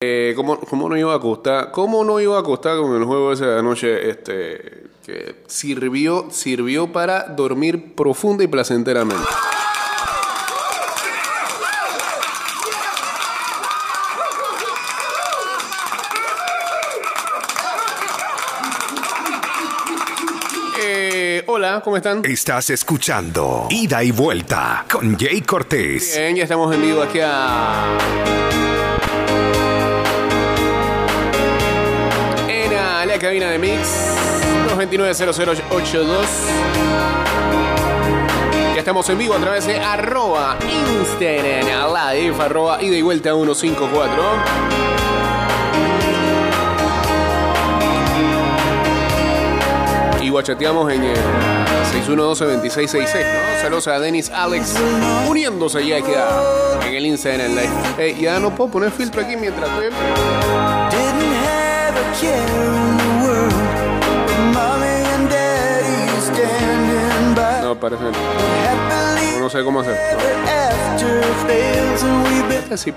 Eh, ¿cómo, ¿Cómo no iba a costar? ¿Cómo no iba a costar con el juego ese de anoche? Este, que sirvió, sirvió para dormir profunda y placenteramente. Eh, hola, ¿cómo están? Estás escuchando Ida y Vuelta con Jay Cortés. Bien, ya estamos en vivo aquí a. cabina de Mix 229-0082. Ya estamos en vivo a través de arroba Instagram live, arroba ida y vuelta 154. Y guachateamos en el 6112-2666, ¿no? Saludos a Denis Alex uniéndose ya queda en el Instagram Live. Ey, ya no puedo poner filtro aquí mientras estoy. No, no. No sé cómo hacer. been Este sí.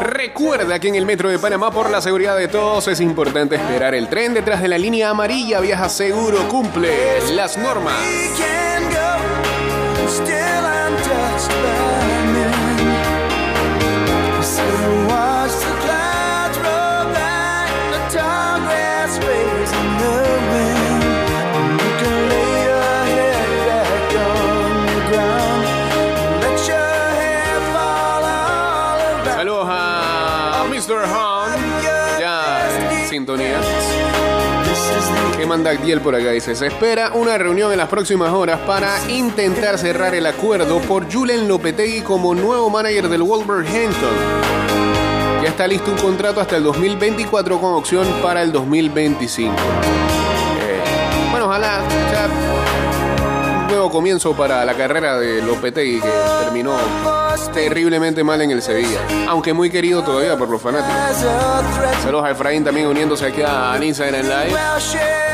Recuerda que en el metro de Panamá, por la seguridad de todos, es importante esperar el tren detrás de la línea amarilla. Viaja seguro, cumple las normas. Manda Diel por acá? Dice, se espera una reunión en las próximas horas para intentar cerrar el acuerdo por Julen Lopetegui como nuevo manager del Wolverhampton. Ya está listo un contrato hasta el 2024 con opción para el 2025. Eh, bueno, ojalá sea un nuevo comienzo para la carrera de Lopetegui que terminó terriblemente mal en el Sevilla, aunque muy querido todavía por los fanáticos. Saludos a Efraín también uniéndose aquí a Instagram Live.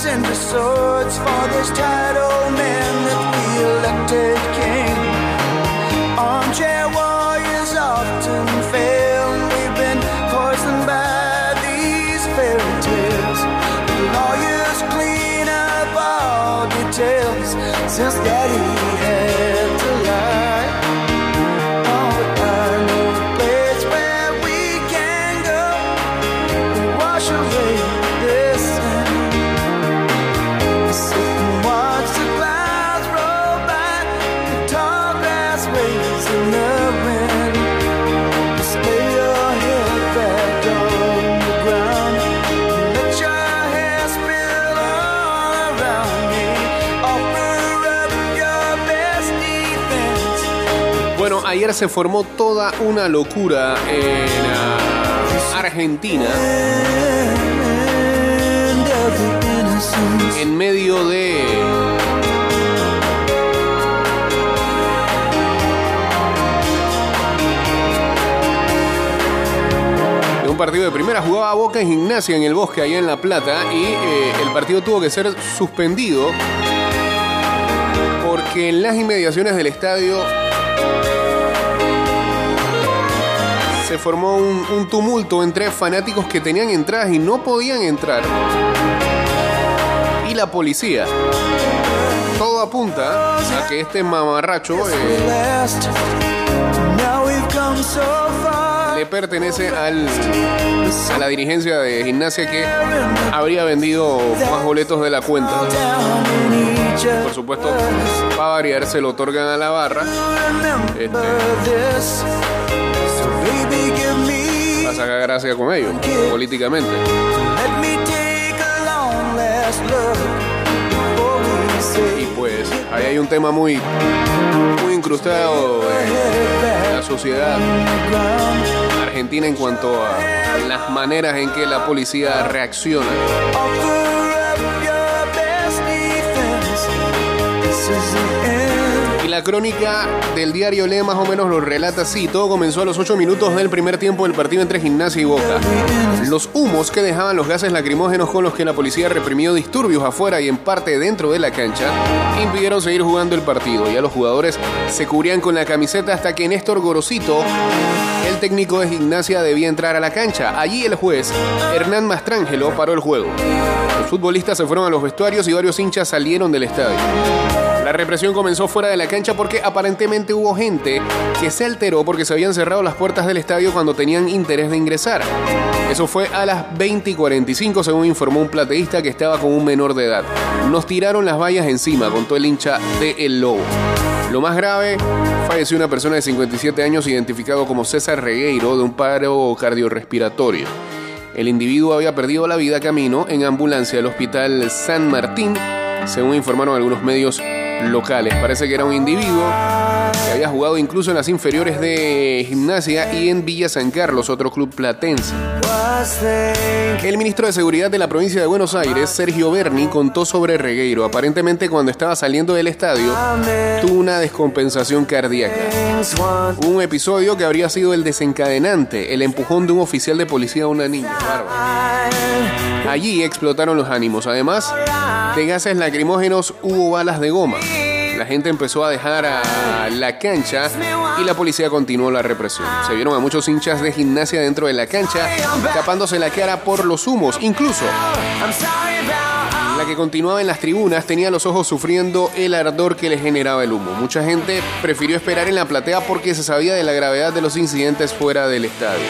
Plowshares and the swords for this title man that we elected king. Armchair warriors often fail. We've been poisoned by these fairy tales. The lawyers clean up all details since Daddy ayer se formó toda una locura en ah, Argentina. En medio de de un partido de primera jugaba Boca en Gimnasia en el Bosque allá en La Plata y eh, el partido tuvo que ser suspendido porque en las inmediaciones del estadio se formó un, tumulto entre fanáticos que tenían entradas y no podían entrar. Y la policía. Todo apunta a que este mamarracho eh, pertenece al, a la dirigencia de gimnasia que habría vendido más boletos de la cuenta. Por supuesto, para variar, se lo otorgan a la barra. Este, para sacar gracia con ellos, políticamente. Y pues ahí hay un tema muy, muy incrustado en la sociedad argentina en cuanto a las maneras en que la policía reacciona. La crónica del diario Le más o menos lo relata así. Todo comenzó a los 8 minutos del primer tiempo del partido entre Gimnasia y Boca. Los humos que dejaban los gases lacrimógenos con los que la policía reprimió disturbios afuera y en parte dentro de la cancha impidieron seguir jugando el partido. Ya los jugadores se cubrían con la camiseta hasta que Néstor Gorosito, el técnico de Gimnasia, debía entrar a la cancha. Allí el juez, Hernán Mastrangelo, paró el juego. Los futbolistas se fueron a los vestuarios y varios hinchas salieron del estadio. La represión comenzó fuera de la cancha porque aparentemente hubo gente que se alteró porque se habían cerrado las puertas del estadio cuando tenían interés de ingresar. Eso fue a las 20 y 45 según informó un plateísta que estaba con un menor de edad. Nos tiraron las vallas encima, contó el hincha de El Lobo. Lo más grave, falleció una persona de 57 años identificado como César Regueiro de un paro cardiorrespiratorio. El individuo había perdido la vida camino en ambulancia del hospital San Martín, según informaron algunos medios locales. Parece que era un individuo que había jugado incluso en las inferiores de gimnasia y en Villa San Carlos, otro club platense. El ministro de Seguridad de la provincia de Buenos Aires, Sergio Berni, contó sobre Regueiro. Aparentemente cuando estaba saliendo del estadio tuvo una descompensación cardíaca. Un episodio que habría sido el desencadenante, el empujón de un oficial de policía a una niña. Allí explotaron los ánimos. Además de gases lacrimógenos, hubo balas de goma. La gente empezó a dejar a la cancha y la policía continuó la represión. Se vieron a muchos hinchas de gimnasia dentro de la cancha, tapándose la cara por los humos. Incluso la que continuaba en las tribunas tenía los ojos sufriendo el ardor que le generaba el humo. Mucha gente prefirió esperar en la platea porque se sabía de la gravedad de los incidentes fuera del estadio.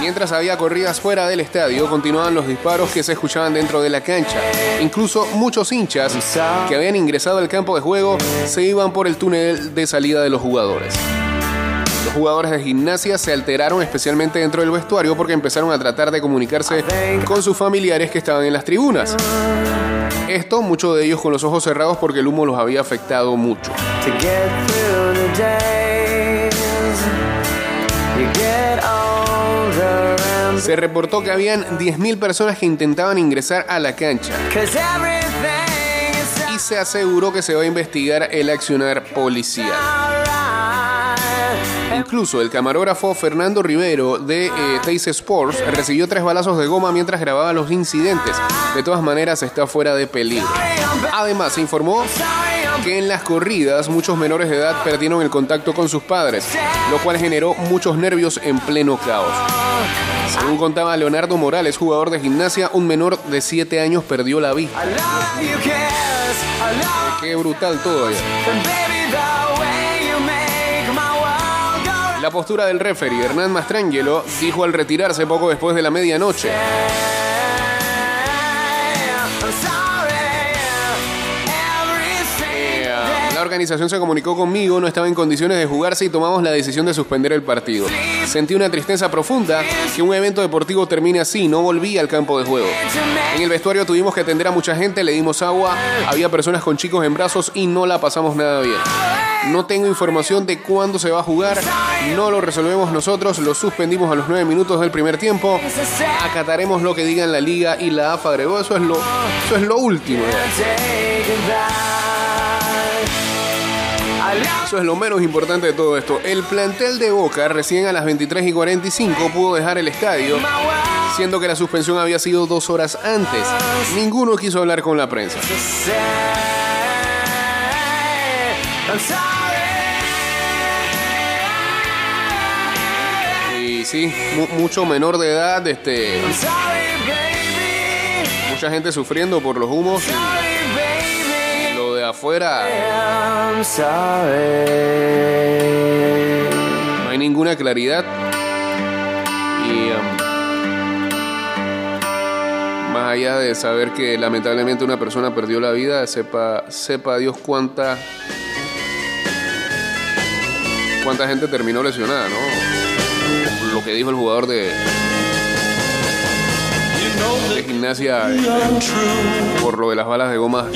Mientras había corridas fuera del estadio, continuaban los disparos que se escuchaban dentro de la cancha. Incluso muchos hinchas que habían ingresado al campo de juego se iban por el túnel de salida de los jugadores. Los jugadores de gimnasia se alteraron especialmente dentro del vestuario porque empezaron a tratar de comunicarse con sus familiares que estaban en las tribunas. Esto, muchos de ellos con los ojos cerrados porque el humo los había afectado mucho. Se reportó que habían 10.000 personas que intentaban ingresar a la cancha. Y se aseguró que se va a investigar el accionar policial. Incluso el camarógrafo Fernando Rivero de eh, Sports recibió tres balazos de goma mientras grababa los incidentes. De todas maneras está fuera de peligro. Además, se informó que en las corridas muchos menores de edad perdieron el contacto con sus padres, lo cual generó muchos nervios en pleno caos. Según contaba Leonardo Morales, jugador de gimnasia, un menor de 7 años perdió la vida. Qué brutal todo allá. La postura del referee Hernán Mastrangelo dijo al retirarse poco después de la medianoche. Organización se comunicó conmigo, no estaba en condiciones de jugarse y tomamos la decisión de suspender el partido. Sentí una tristeza profunda que un evento deportivo termine así, no volví al campo de juego. En el vestuario tuvimos que atender a mucha gente, le dimos agua, había personas con chicos en brazos y no la pasamos nada bien. No tengo información de cuándo se va a jugar, no lo resolvemos nosotros, lo suspendimos a los nueve minutos del primer tiempo, acataremos lo que digan la liga y la AFA agregó, eso es lo, eso es lo último. Eso es lo menos importante de todo esto. El plantel de Boca, recién a las 23 y 45, pudo dejar el estadio, siendo que la suspensión había sido dos horas antes. Ninguno quiso hablar con la prensa. Y sí, mucho menor de edad, este. Mucha gente sufriendo por los humos No hay ninguna claridad. Y um, más allá de saber que lamentablemente una persona perdió la vida, sepa, sepa Dios cuánta cuánta gente terminó lesionada, ¿no? Lo que dijo el jugador de, de gimnasia por lo de las balas de goma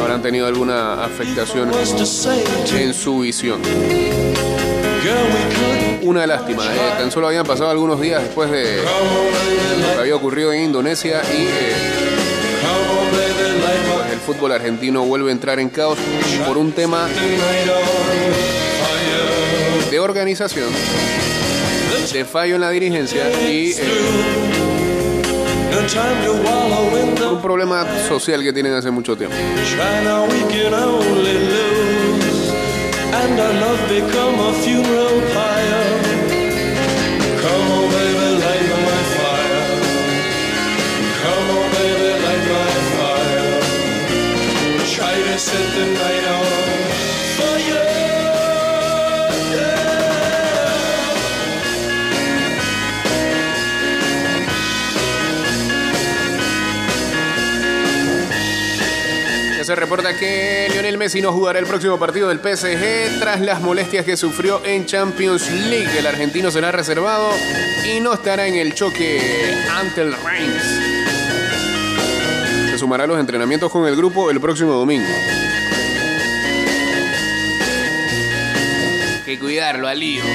habrán tenido alguna afectación en su visión. una lástima. eh. Tan solo habían pasado algunos días después de lo que había ocurrido en Indonesia y eh, pues el fútbol argentino vuelve a entrar en caos por un tema de organización, de fallo en la dirigencia y eh, un problema social que tienen hace mucho tiempo. Se reporta que Lionel Messi no jugará el próximo partido del PSG tras las molestias que sufrió en Champions League. El argentino será reservado y no estará en el choque ante el Reims. Se sumará a los entrenamientos con el grupo el próximo domingo. Que cuidarlo al hijo.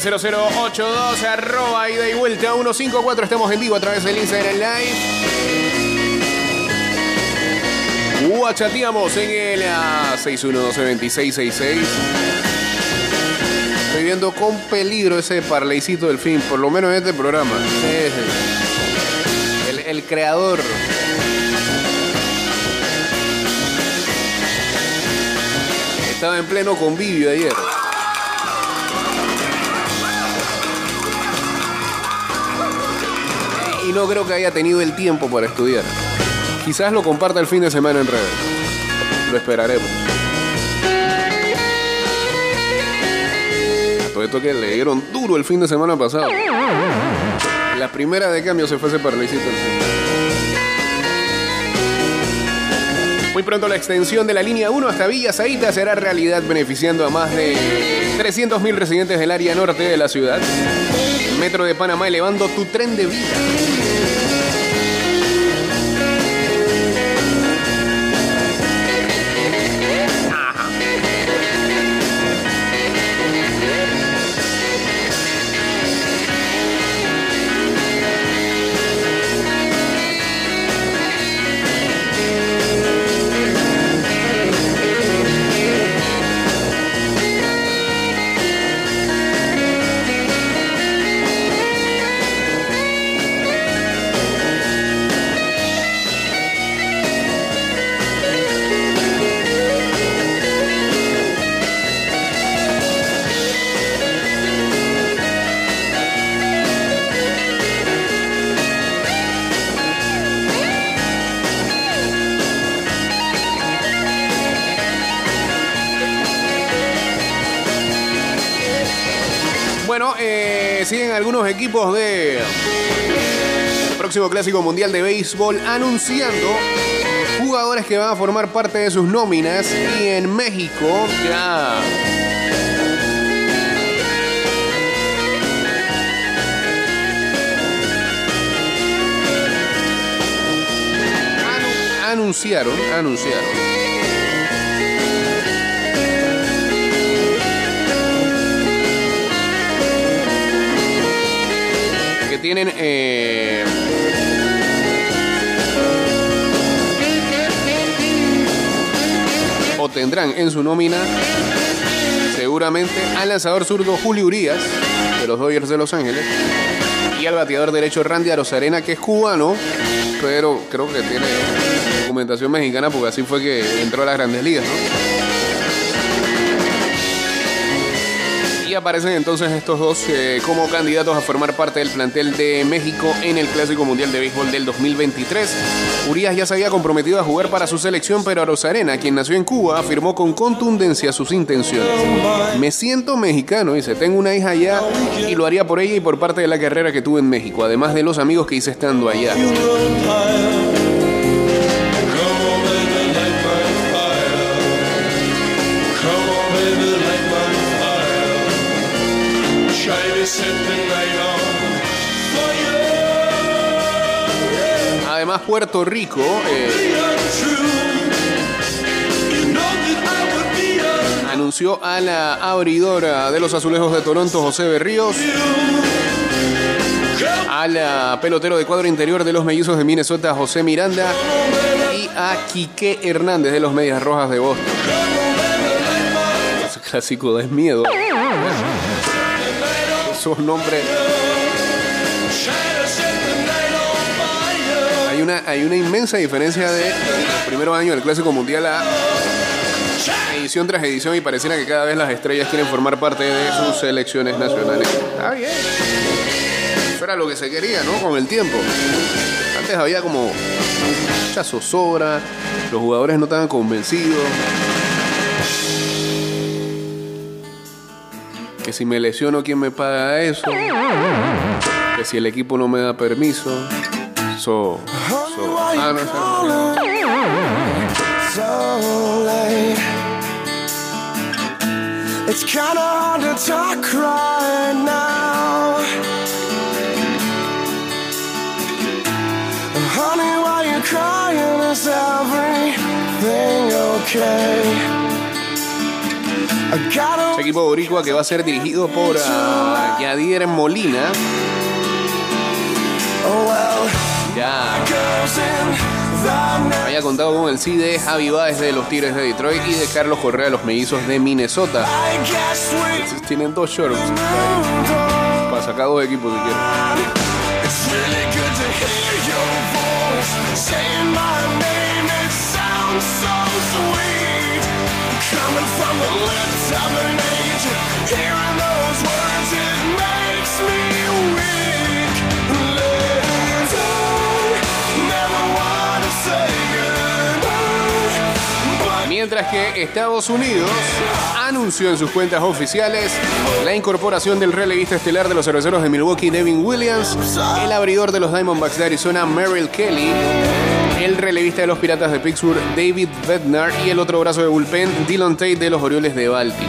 0082 arroba ida y vuelta 154 estamos en vivo a través del Instagram Live Guachateamos en el ah, 612-2666 Estoy viendo con peligro ese parleycito del fin, por lo menos en este programa. El, el creador. Estaba en pleno convivio ayer. Y no creo que haya tenido el tiempo para estudiar. Quizás lo comparta el fin de semana en redes. Lo esperaremos. Todo esto que le dieron duro el fin de semana pasado. La primera de cambio se fue ese parlicito. Muy pronto la extensión de la línea 1 hasta Villa Zaita será realidad beneficiando a más de 300.000 residentes del área norte de la ciudad. Metro de Panamá elevando tu tren de vida. Clásico mundial de béisbol anunciando jugadores que van a formar parte de sus nóminas y en México. Ya. Anu- anunciaron, anunciaron. Que tienen eh, tendrán en su nómina seguramente al lanzador zurdo Julio Urias, de los Dodgers de Los Ángeles, y al bateador derecho Randy Arozarena, que es cubano, pero creo que tiene documentación mexicana porque así fue que entró a las grandes ligas. Aparecen entonces estos dos eh, como candidatos a formar parte del plantel de México en el Clásico Mundial de Béisbol del 2023. Urias ya se había comprometido a jugar para su selección, pero Arozarena, quien nació en Cuba, afirmó con contundencia sus intenciones. Me siento mexicano, dice, tengo una hija allá y lo haría por ella y por parte de la carrera que tuve en México, además de los amigos que hice estando allá. Además, Puerto Rico eh, anunció a la abridora de los azulejos de Toronto, José Berríos, al pelotero de cuadro interior de los mellizos de Minnesota, José Miranda, y a Quique Hernández de los Medias Rojas de Boston. Ese clásico da miedo. Esos nombres. Hay una, hay una inmensa diferencia de los primeros años del Clásico Mundial a edición tras edición y pareciera que cada vez las estrellas quieren formar parte de sus selecciones nacionales. Está bien. Eso era lo que se quería, ¿no? Con el tiempo. Antes había como mucha zozobra, los jugadores no estaban convencidos. Que si me lesiono, ¿quién me paga eso? Que si el equipo no me da permiso. So, so- ah, no, so late. It's kinda hard to talk right now. Honey, why you crying? Is everything okay? Ese equipo boricua que va a ser dirigido por ah, Yadier Molina. Ya había contado con el sí de Javi de los Tigres de Detroit y de Carlos Correa de los Mellizos de Minnesota. Tienen dos shorts para sacar dos equipos si quieren. Mientras que Estados Unidos anunció en sus cuentas oficiales la incorporación del relevista estelar de los cerveceros de Milwaukee, Devin Williams, el abridor de los Diamondbacks de Arizona, Merrill Kelly, el relevista de los Piratas de Pittsburgh, David Bednar, y el otro brazo de bullpen, Dylan Tate de los Orioles de Baltimore.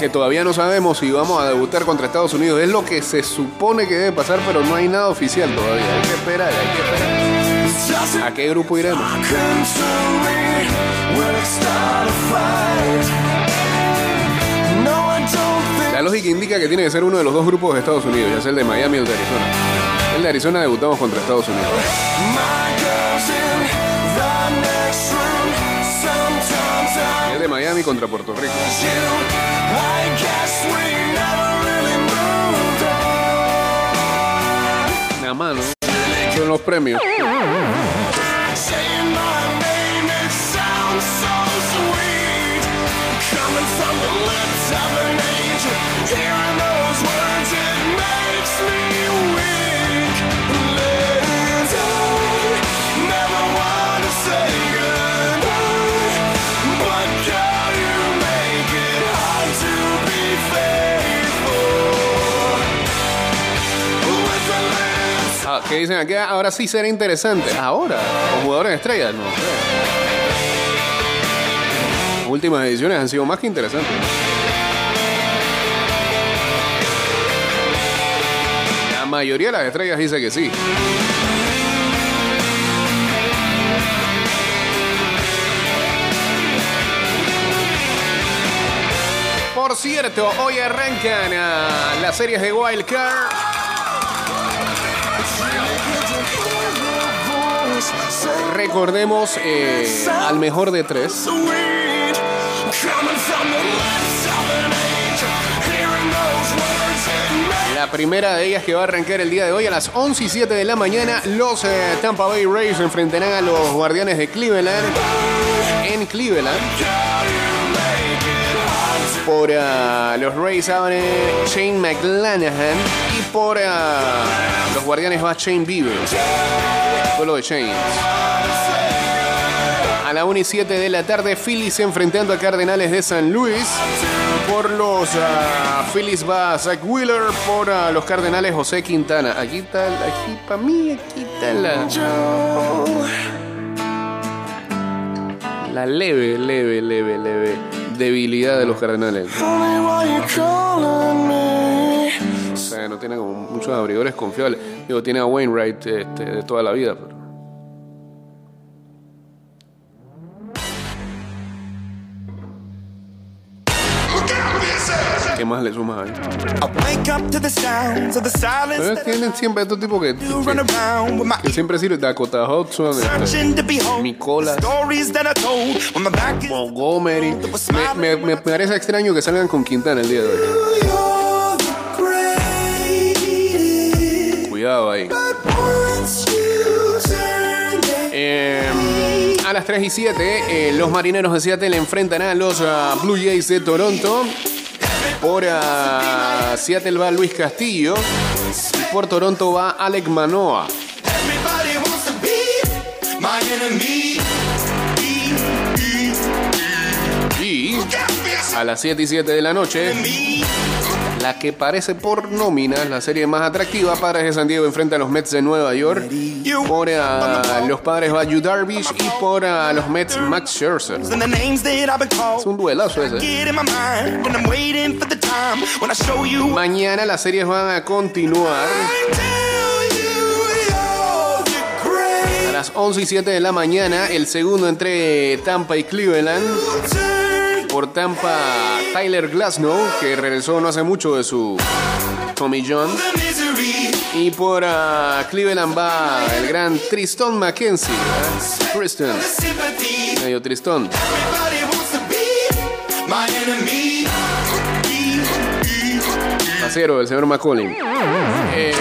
que todavía no sabemos si vamos a debutar contra Estados Unidos. Es lo que se supone que debe pasar, pero no hay nada oficial todavía. Hay que esperar, hay que esperar. ¿A qué grupo iremos? La lógica indica que tiene que ser uno de los dos grupos de Estados Unidos, ya sea el de Miami o el de Arizona. El de Arizona debutamos contra Estados Unidos. El de Miami contra Puerto Rico. Nada más, ¿no? Son los premios. Ah, ¿Qué dicen aquí? Ahora sí será interesante. Ahora, con jugadores estrellas, no. Las últimas ediciones han sido más que interesantes. La mayoría de las estrellas dice que sí. Por cierto, hoy arrancan ah, las series de Wild Card. Recordemos eh, al mejor de tres. La primera de ellas que va a arrancar el día de hoy a las 11 y 7 de la mañana. Los eh, Tampa Bay Rays enfrentarán a los Guardianes de Cleveland en Cleveland. Por ah, los Rays abre Shane McClanahan y por ah, los Guardianes va Shane Bieber. Fue lo de Shane. A la 1 y 7 de la tarde, Phillies enfrentando a Cardenales de San Luis. Por los ah, Phillies va Zach Wheeler. Por ah, los Cardenales, José Quintana. Aquí está, aquí para mí, aquí está la, la leve, leve, leve, leve debilidad de los Cardenales. O sea, no tiene como muchos abridores confiables. Digo, tiene a Wainwright este, de toda la vida. Pero... ¿Qué más le sumas ahí? Pero tienen siempre estos tipos que, que, siempre sirven. Dakota Hudson, este, is Montgomery. Me, me- me parece extraño que salgan con Quintana el día de hoy. Cuidado ahí. Eh, a las 3 y 7, eh, los marineros de Seattle enfrentan a los ah, Blue Jays de Toronto. Por ah, Seattle va Luis Castillo. Y por Toronto va Alec Manoa. Y a las 7 y 7 de la noche, la que parece por nómina la serie más atractiva, Padres de San Diego enfrenta a los Mets de Nueva York. Por ah, los Padres va Yu Darvish y por ah, los Mets Max Scherzer. Es un duelazo ese. Mañana las series van a continuar. A las 11 y 7 de la mañana, el segundo entre Tampa y Cleveland. Por Tampa, Tyler Glasnow, que regresó no hace mucho de su Tommy John. Y por ah, Cleveland va el gran Triston McKenzie. ¿eh? Tristan, medio enemy. Acero del señor McCollin. Eh.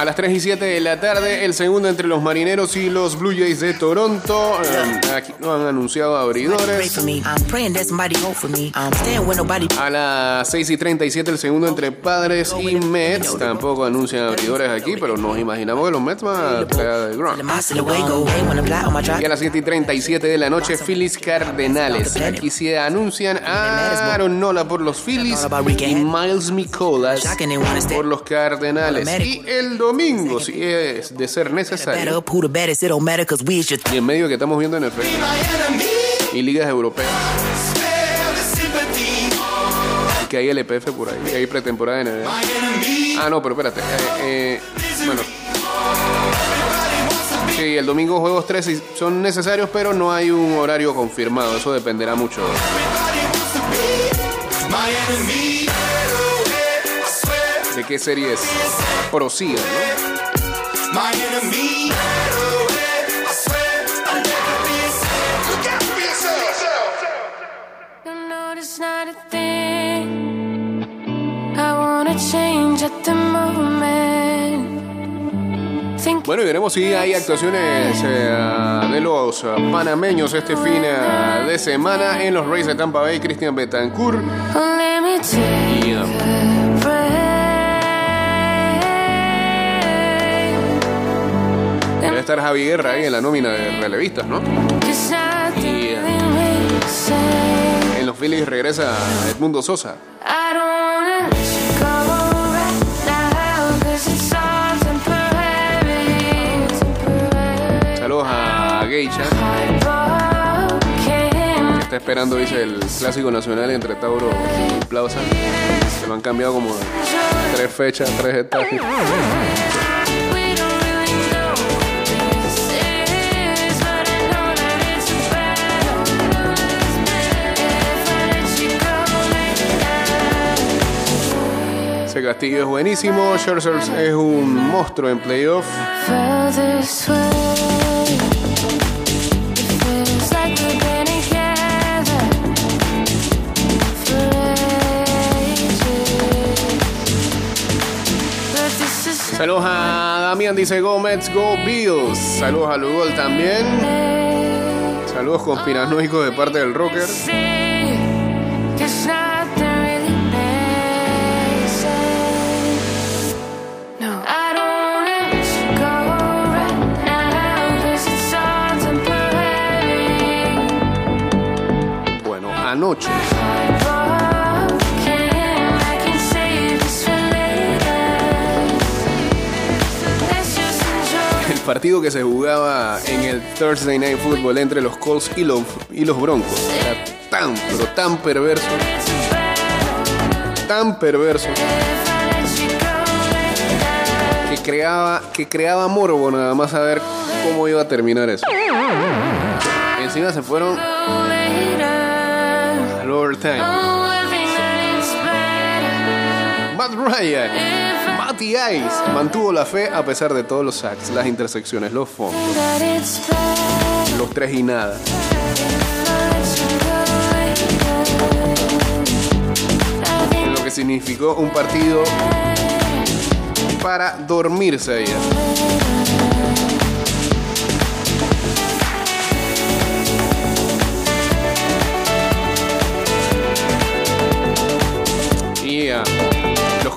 A las 3 y 7 de la tarde, el segundo entre los marineros y los Blue Jays de Toronto. Eh, aquí no han anunciado abridores. A las 6 y 37 el segundo entre Padres y Mets. Tampoco anuncian abridores aquí, pero nos imaginamos que los Mets van a traer de drive. Y a las 7 y 37 de la noche, Phillies Cardenales. Aquí se anuncian a Aaron Nola por los Phillies y Miles Mikolas por los Cardenales. Y el domingo, si es de ser necesario, y en medio que estamos viendo NFL My enemy. y ligas europeas, y que hay LPF por ahí, y hay pretemporada. My enemy. Ah, no, pero espérate. eh, eh, bueno. Sí, el domingo juegos 3 y son necesarios, pero no hay un horario confirmado. Eso dependerá mucho de qué series prosigan, ¿no? Bueno, y veremos si hay actuaciones eh, de los panameños este fin eh, de semana en los Rays de Tampa Bay. Cristian Betancourt. Y, eh, estar Javi Guerra ahí en la nómina de relevistas, ¿no? Makes sense. En los Phillies regresa Edmundo Sosa. Saludos a Geisha. Está esperando, dice, el clásico nacional entre Tauro y Plaza. Se lo han cambiado como tres fechas, tres etapas. Go. Ese Castillo es buenísimo. Scherzer es un monstruo en playoff. Saludos a Damián, dice Gómez, Go Bills. Saludos a Lugol también. Saludos conspiranoicos de parte del rocker. Partido que se jugaba en el Thursday Night Football entre los Colts y los, y los Broncos era tan, pero tan perverso, tan perverso que creaba, que creaba morbo nada más saber cómo iba a terminar eso. Encima se fueron al overtime. Matt Ryan, Ice mantuvo la fe a pesar de todos los sacks, las intersecciones, los fondos, los tres y nada. Lo que significó un partido para dormirse ayer.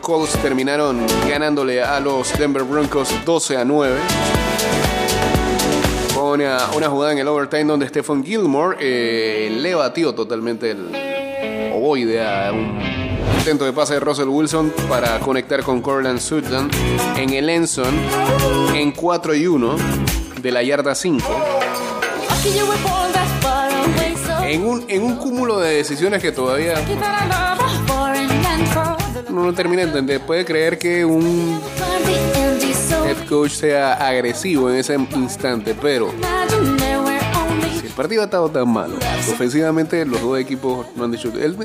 Colts terminaron ganándole a los Denver Broncos 12 a 9. Con una, una jugada en el overtime donde Stephen Gilmore eh, le batió totalmente el ovoide a un intento de pase de Russell Wilson para conectar con Corland Sutton en el Enson en 4 y 1 de la yarda 5. En un, en un cúmulo de decisiones que todavía uno no termina de entender. Puede creer que un head coach sea agresivo en ese instante, pero si el partido ha estado tan malo, ofensivamente los dos equipos no han dicho. el-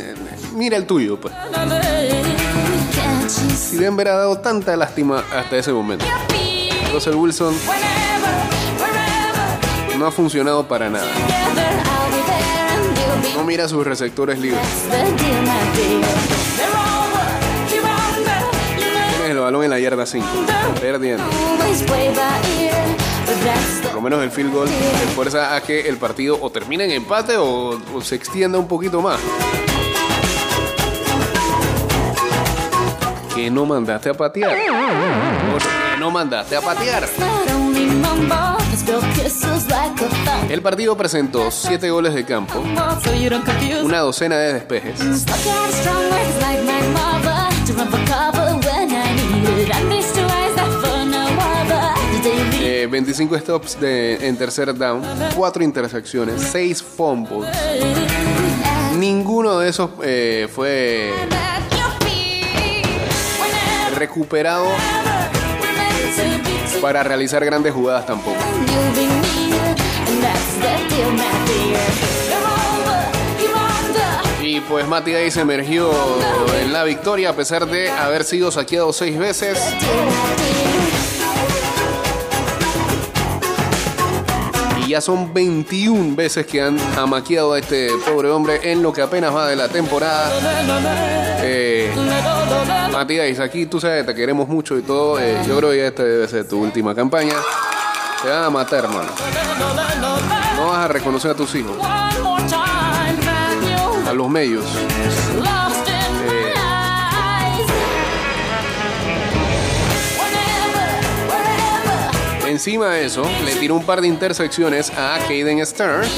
mira el tuyo, pues. Si Denver ha dado tanta lástima hasta ese momento. Russell Wilson no ha funcionado para nada. No mira sus receptores libres. Balón en la yarda 5. Perdiendo. Por lo menos el field goal te fuerza a que el partido o termine en empate o, o se extienda un poquito más. Que no mandaste a patear. Que no mandaste a patear. El partido presentó 7 goles de campo, una docena de despejes, eh, 25 stops de, en tercer down, 4 intersecciones, 6 fumbles. Ninguno de esos eh, fue recuperado para realizar grandes jugadas tampoco. Pues Matty Ice emergió en la victoria a pesar de haber sido saqueado seis veces. Y ya son 21 veces que han amaqueado a este pobre hombre en lo que apenas va de la temporada. Eh, aquí tú sabes, te queremos mucho y todo. eh, yo creo que esta debe ser tu última campaña. Te van a matar, hermano. No vas a reconocer a tus hijos, a los medios. Eh, encima de eso, le tiró un par de intersecciones a Caden Stern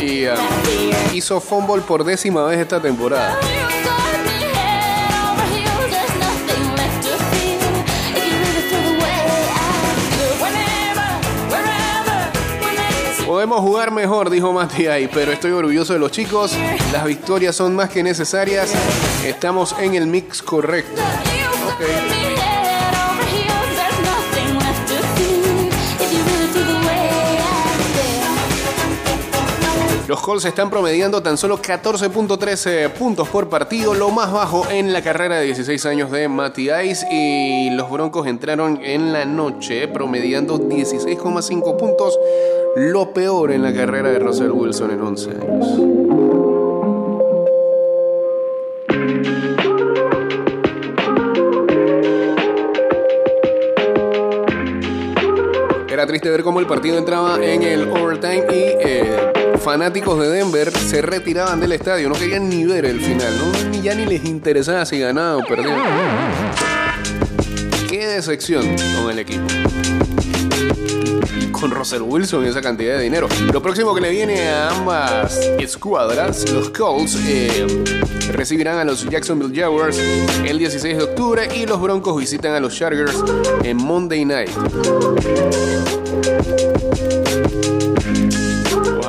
y ah, hizo fumble por décima vez esta temporada. Podemos jugar mejor, dijo Matiay, pero estoy orgulloso de los chicos. Las victorias son más que necesarias. Estamos en el mix correcto. Los Colts están promediando tan solo 14.13 puntos por partido, lo más bajo en la carrera de 16 años de Matty Ice. Y los Broncos entraron en la noche promediando 16,5 puntos, lo peor en la carrera de Russell Wilson en 11 años. Era triste ver cómo el partido entraba en el overtime y eh, fanáticos de Denver se retiraban del estadio. No querían ni ver el final. Ni- ya ni les interesaba si ganaba o perdía. Qué decepción con el equipo. Con Russell Wilson y esa cantidad de dinero. Lo próximo que le viene a ambas escuadras, los Colts, eh, recibirán a los Jacksonville Jaguars el 16 de octubre y los Broncos visitan a los Chargers en Monday Night.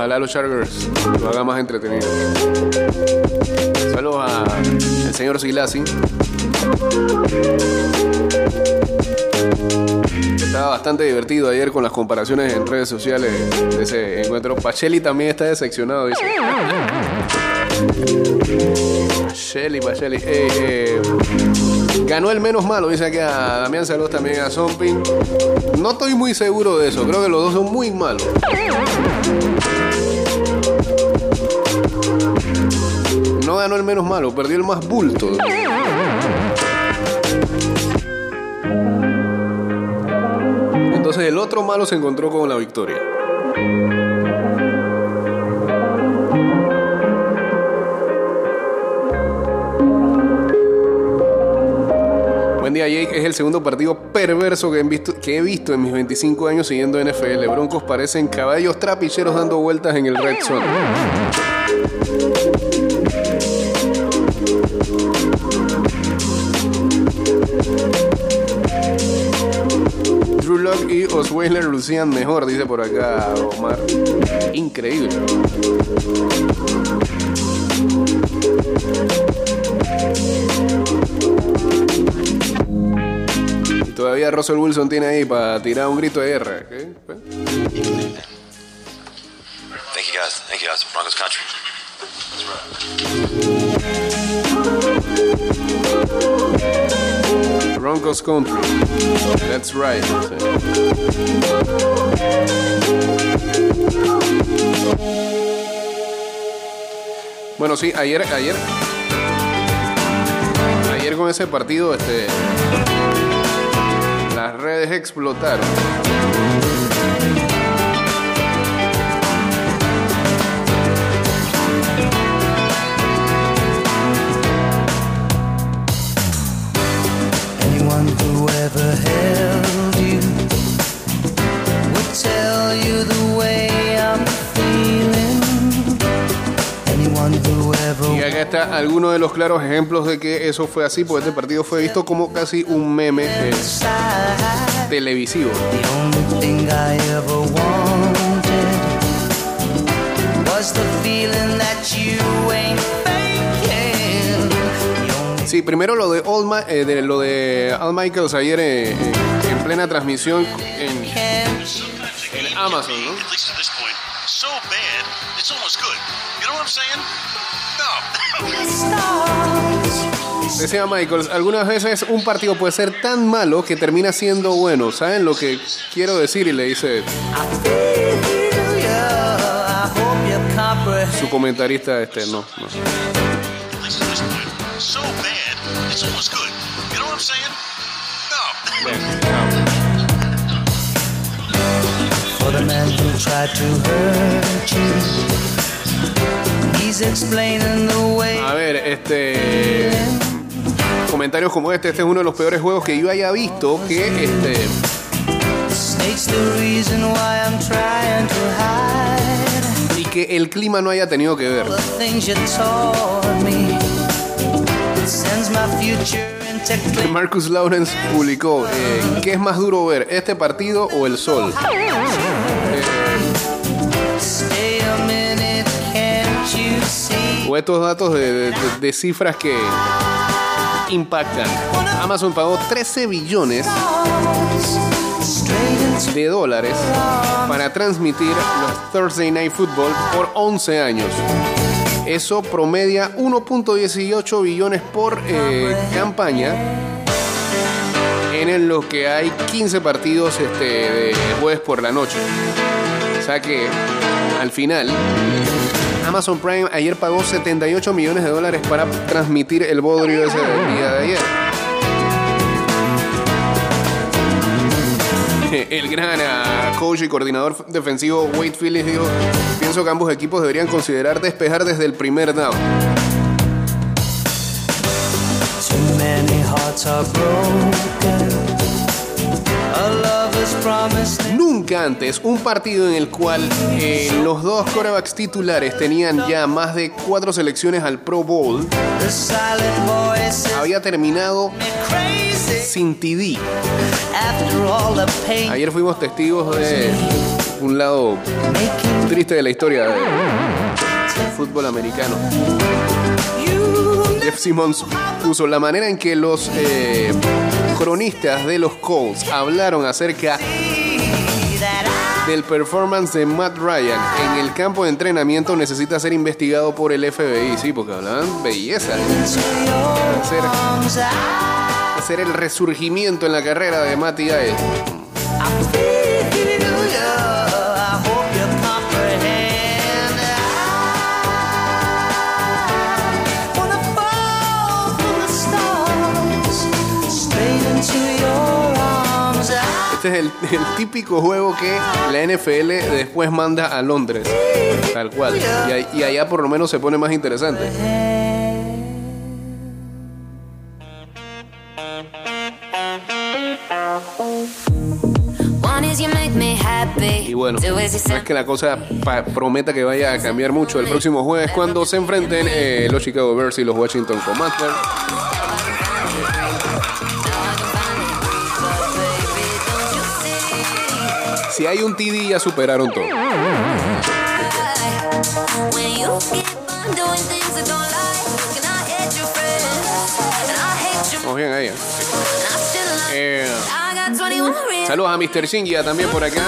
Ojalá los Chargers lo hagan más entretenido. Saludos al señor Silasi. Estaba bastante divertido ayer con las comparaciones en redes sociales de ese encuentro. Pacheli también está decepcionado, dice. Pacheli, Pacheli. Eh, eh, ganó el menos malo, dice aquí a Damián Saludos también a Zomping. No estoy muy seguro de eso, creo que los dos son muy malos. No ganó el menos malo, perdió el más bulto. Entonces el otro malo se encontró con la victoria. Buen día, Jake. Es el segundo partido perverso que he visto, que he visto en mis 25 años siguiendo NFL. Broncos parecen caballos trapicheros dando vueltas en el red zone. Drew Lock y Osweiler lucían mejor, dice por acá Omar. Increíble. Todavía Russell Wilson tiene ahí para tirar un grito de guerra. Pues, Thank you guys. Thank you guys. Broncos country. Broncos Country. That's right. Bueno, sí, ayer, ayer. Ayer con ese partido, este. Las redes explotaron. Está alguno de los claros ejemplos de que eso fue así, porque este partido fue visto como casi un meme eh, televisivo. Sí, primero lo de, All Ma- eh, de lo de Al Michaels ayer eh, eh, en plena transmisión en, en Amazon, ¿no? Decía Michaels, algunas veces un partido puede ser tan malo que termina siendo bueno. ¿Saben lo que quiero decir? Y le dice su comentarista, este, no, no. At A ver, este. Comentarios como este, este es uno de los peores juegos que yo haya visto que este. Y que el clima no haya tenido que ver. Marcus Lawrence publicó, eh, ¿qué es más duro ver, este partido o el sol? O estos datos de, de- cifras que, impactan. Amazon pagó 13 billones de dólares para transmitir los Thursday Night Football por 11 años. Eso promedia 1.18 billones por eh, campaña en el- lo que hay 15 partidos este, de jueves por la noche. O sea que al final Amazon Prime ayer pagó 78 millones de dólares para transmitir el bodrio ese del día de ayer. El gran ah, coach y coordinador defensivo Wade Phillips dijo, pienso que ambos equipos deberían considerar despejar desde el primer down. Nunca antes un partido en el cual eh, los dos quarterbacks titulares tenían ya más de cuatro selecciones al Pro Bowl había terminado sin TD. Ayer fuimos testigos de un lado triste de la historia del fútbol americano. Jeff Simmons puso la manera en que los eh, cronistas de los Colts hablaron acerca del performance de Matt Ryan en el campo de entrenamiento necesita ser investigado por el FBI, sí, porque hablaban belleza. Hacer, hacer el resurgimiento en la carrera de Matty Ice. I Es el, el típico juego que la NFL después manda a Londres. Tal cual. Y, allá por lo menos se pone más interesante. Y bueno, no es que la cosa prometa que vaya a cambiar mucho el próximo jueves cuando se enfrenten eh, los Chicago Bears y los Washington Commanders. Si hay un TD ya superaron todo. Vamos bien ahí. Eh, I got 21 reasons. saludos a Mr. Singia también por acá.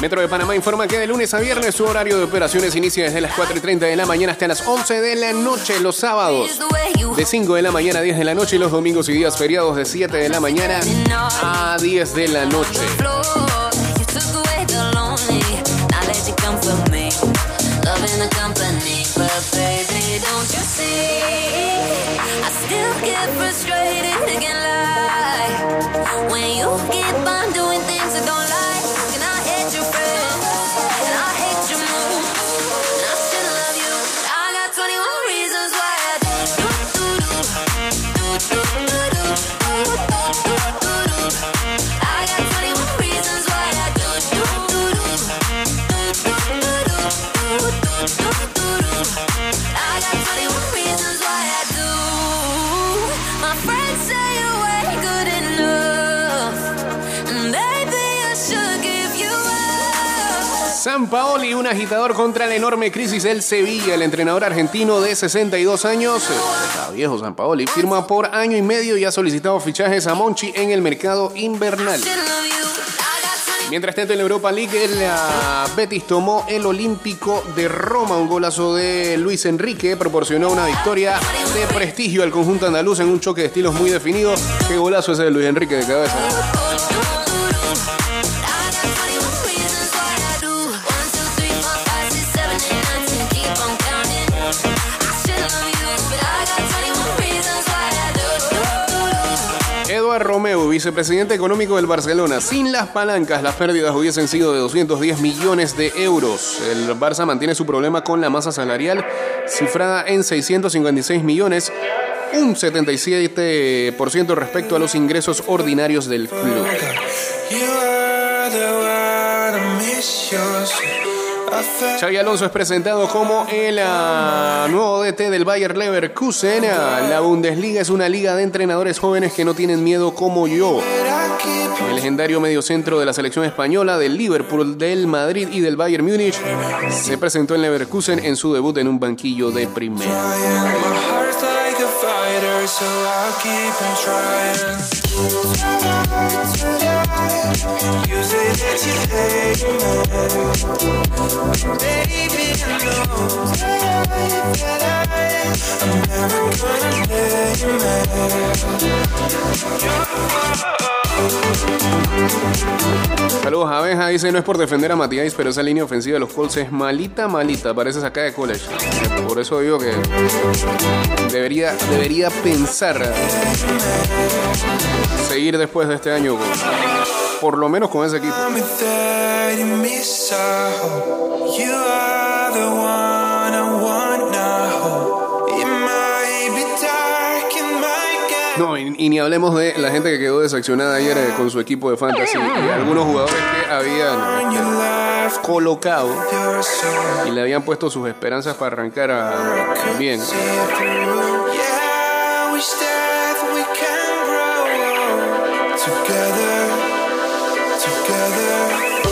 Metro de Panamá informa que de lunes a viernes su horario de operaciones inicia desde las 4 y 30 de la mañana hasta las 11 de la noche los sábados. De 5 de la mañana a 10 de la noche y los domingos y días feriados de 7 de la mañana a 10 de la noche. San Paoli, un agitador contra la enorme crisis del Sevilla. El entrenador argentino de 62 años, está viejo San Paoli, firma por año y medio y ha solicitado fichajes a Monchi en el mercado invernal. Still love you. I got 20 Mientras tanto, en la Europa League, el ah, Betis tomó el Olímpico de Roma. Un golazo de Luis Enrique proporcionó una victoria de prestigio al conjunto andaluz en un choque de estilos muy definido. Qué golazo ese de Luis Enrique de cabeza. Vicepresidente económico del Barcelona. Sin las palancas, las pérdidas hubiesen sido de 210 millones de euros. El Barça mantiene su problema con la masa salarial, cifrada en 656 millones, un 77% respecto a los ingresos ordinarios del club. Xavi Alonso es presentado como el ah, nuevo DT del Bayer Leverkusen. Ah, La Bundesliga es una liga de entrenadores jóvenes que no tienen miedo como yo. El legendario mediocentro de la selección española, del Liverpool, del Madrid y del Bayern Múnich, se presentó en Leverkusen en su debut en un banquillo de primera. So I'll keep on trying. You say that you hate me, baby. No, that I, I'm never gonna Saludos Abeja, dice no es por defender a Matías, pero esa línea ofensiva de los Colts es malita, malita, parece sacar de college. Por eso digo que debería, debería pensar seguir después de este año, por lo menos con ese equipo. No, y, ni hablemos de la gente que quedó decepcionada ayer eh, con su equipo de fantasy y algunos jugadores que habían colocado y le habían puesto sus esperanzas para arrancar a- together.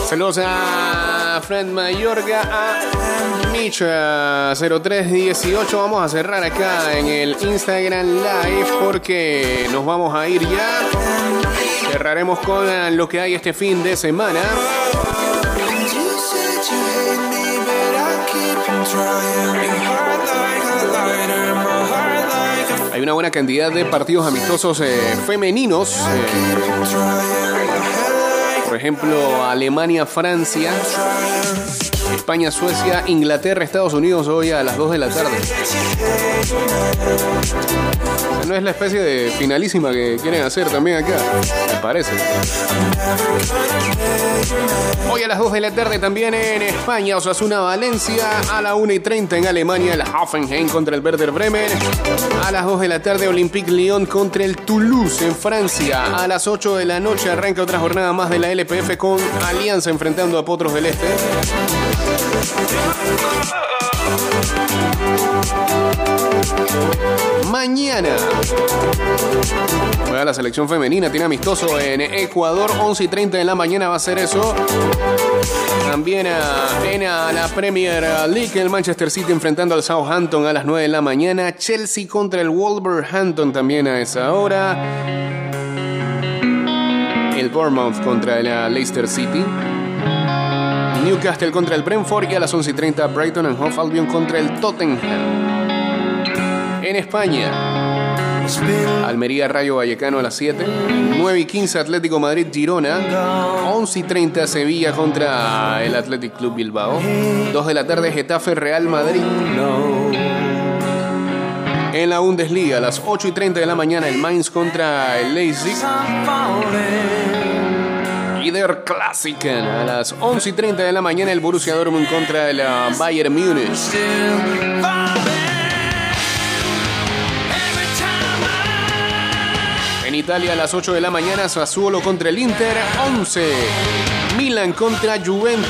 Saludos a Fred Mayorga, a Micha 0318. Vamos a cerrar acá en el Instagram Live porque nos vamos a ir ya. Cerraremos con lo que hay este fin de semana. A a Hay una buena cantidad de partidos amistosos eh, femeninos. eh, por ejemplo, Alemania, Francia, España, Suecia, Inglaterra, Estados Unidos hoy a las 2 de la tarde. No es la especie de finalísima que quieren hacer también acá, me parece. Hoy a las 2 de la tarde también en España, Osasuna Valencia, a la 1 y 30 en Alemania, el Hoffenheim contra el Werder Bremen, a las 2 de la tarde Olympique Lyon contra el Toulouse en Francia, a las 8 de la noche arranca otra jornada más de la LPF con Alianza enfrentando a Potros del Este. Mañana juega la selección femenina, tiene amistoso en Ecuador, 11 y 30 de la mañana va a ser eso. También en la Premier League, el Manchester City enfrentando al Southampton a las 9 de la mañana. Chelsea contra el Wolverhampton también a esa hora. El Bournemouth contra el ah, Leicester City. Newcastle contra el Brentford y a las 11 y 30 Brighton and Hove Albion contra el Tottenham. En España, Almería Rayo Vallecano a las 7. 9 y 15 Atlético Madrid Girona. 11 y 30 Sevilla contra el Athletic Club Bilbao. 2 de la tarde Getafe Real Madrid. En la Bundesliga a las 8 y 30 de la mañana el Mainz contra el Leipzig. Y der Klassiken a las 11 y 30 de la mañana el Borussia Dortmund contra el ah, Bayern Múnich. Italia a las 8 de la mañana Sassuolo contra el Inter, 11 Milan contra Juventus.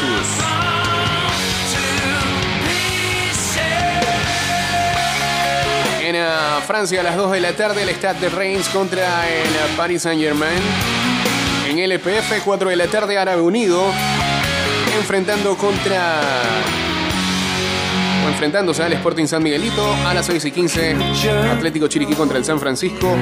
En ah, Francia a las 2 de la tarde el Stade de Reims contra el Paris Saint-Germain. En LPF 4 de la tarde Árabe Unido enfrentando contra o enfrentándose al Sporting San Miguelito a las 6 y 15 Atlético Chiriquí contra el San Francisco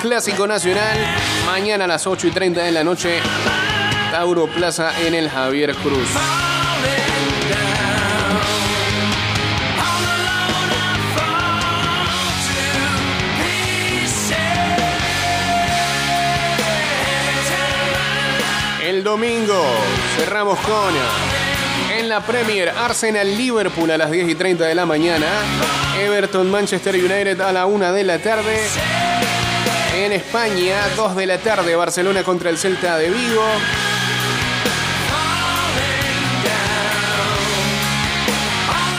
Clásico Nacional mañana a las 8 y 30 de la noche Tauro Plaza en el Javier Cruz. El domingo cerramos con en la Premier Arsenal Liverpool a las 10 y 30 de la mañana, Everton Manchester United a la 1 de la tarde. En España, 2 de la tarde, Barcelona contra el Celta de Vigo.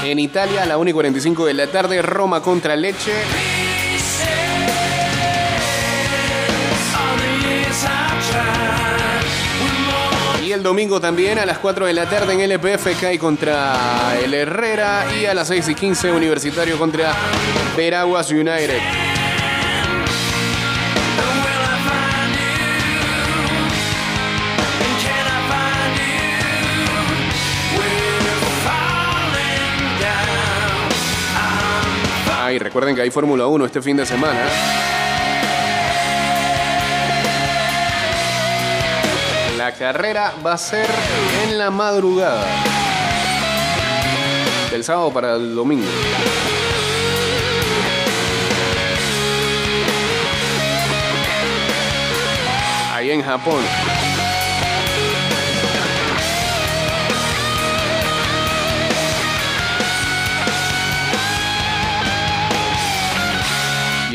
En Italia, a la 1 y 45 de la tarde, Roma contra Leche. Y el domingo también a las 4 de la tarde en LPF cae contra el Herrera y a las 6 y 15 Universitario contra Veraguas United. Ay, recuerden que hay Fórmula 1 este fin de semana. La carrera va a ser en la madrugada. Del sábado para el domingo. Ahí en Japón.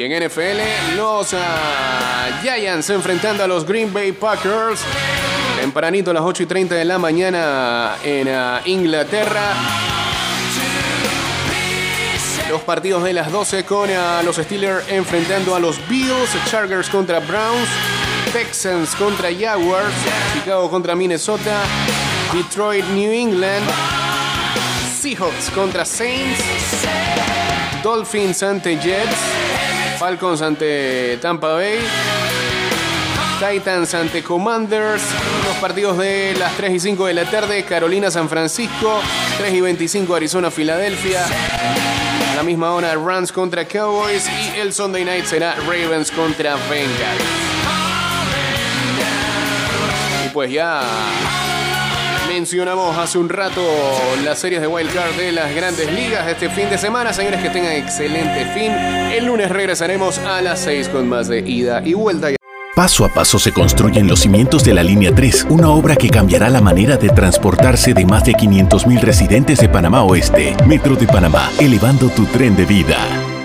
En NFL, los ah, Giants enfrentando a los Green Bay Packers. Tempranito a las 8 y 30 de la mañana en ah, Inglaterra. Los partidos de las 12 con ah, los Steelers enfrentando a los Bills, Chargers contra Browns, Texans contra Jaguars, Chicago contra Minnesota, Detroit, New England, Seahawks contra Saints, Dolphins ante Jets, Falcons ante Tampa Bay, Titans ante Commanders, los partidos de las 3 y 5 de la tarde, Carolina San Francisco, 3 y 25 Arizona Filadelfia, la misma hora Rams contra Cowboys. Y el Sunday night será Ravens contra Bengals. Y pues ya mencionamos hace un rato las series de Wild Card de las grandes ligas este fin de semana. Señores, que tengan excelente fin. El lunes regresaremos a las 6 con más de ida y vuelta. Paso a paso se construyen los cimientos de la Línea 3, una obra que cambiará la manera de transportarse de más de 500.000 residentes de Panamá Oeste. Metro de Panamá, elevando tu tren de vida.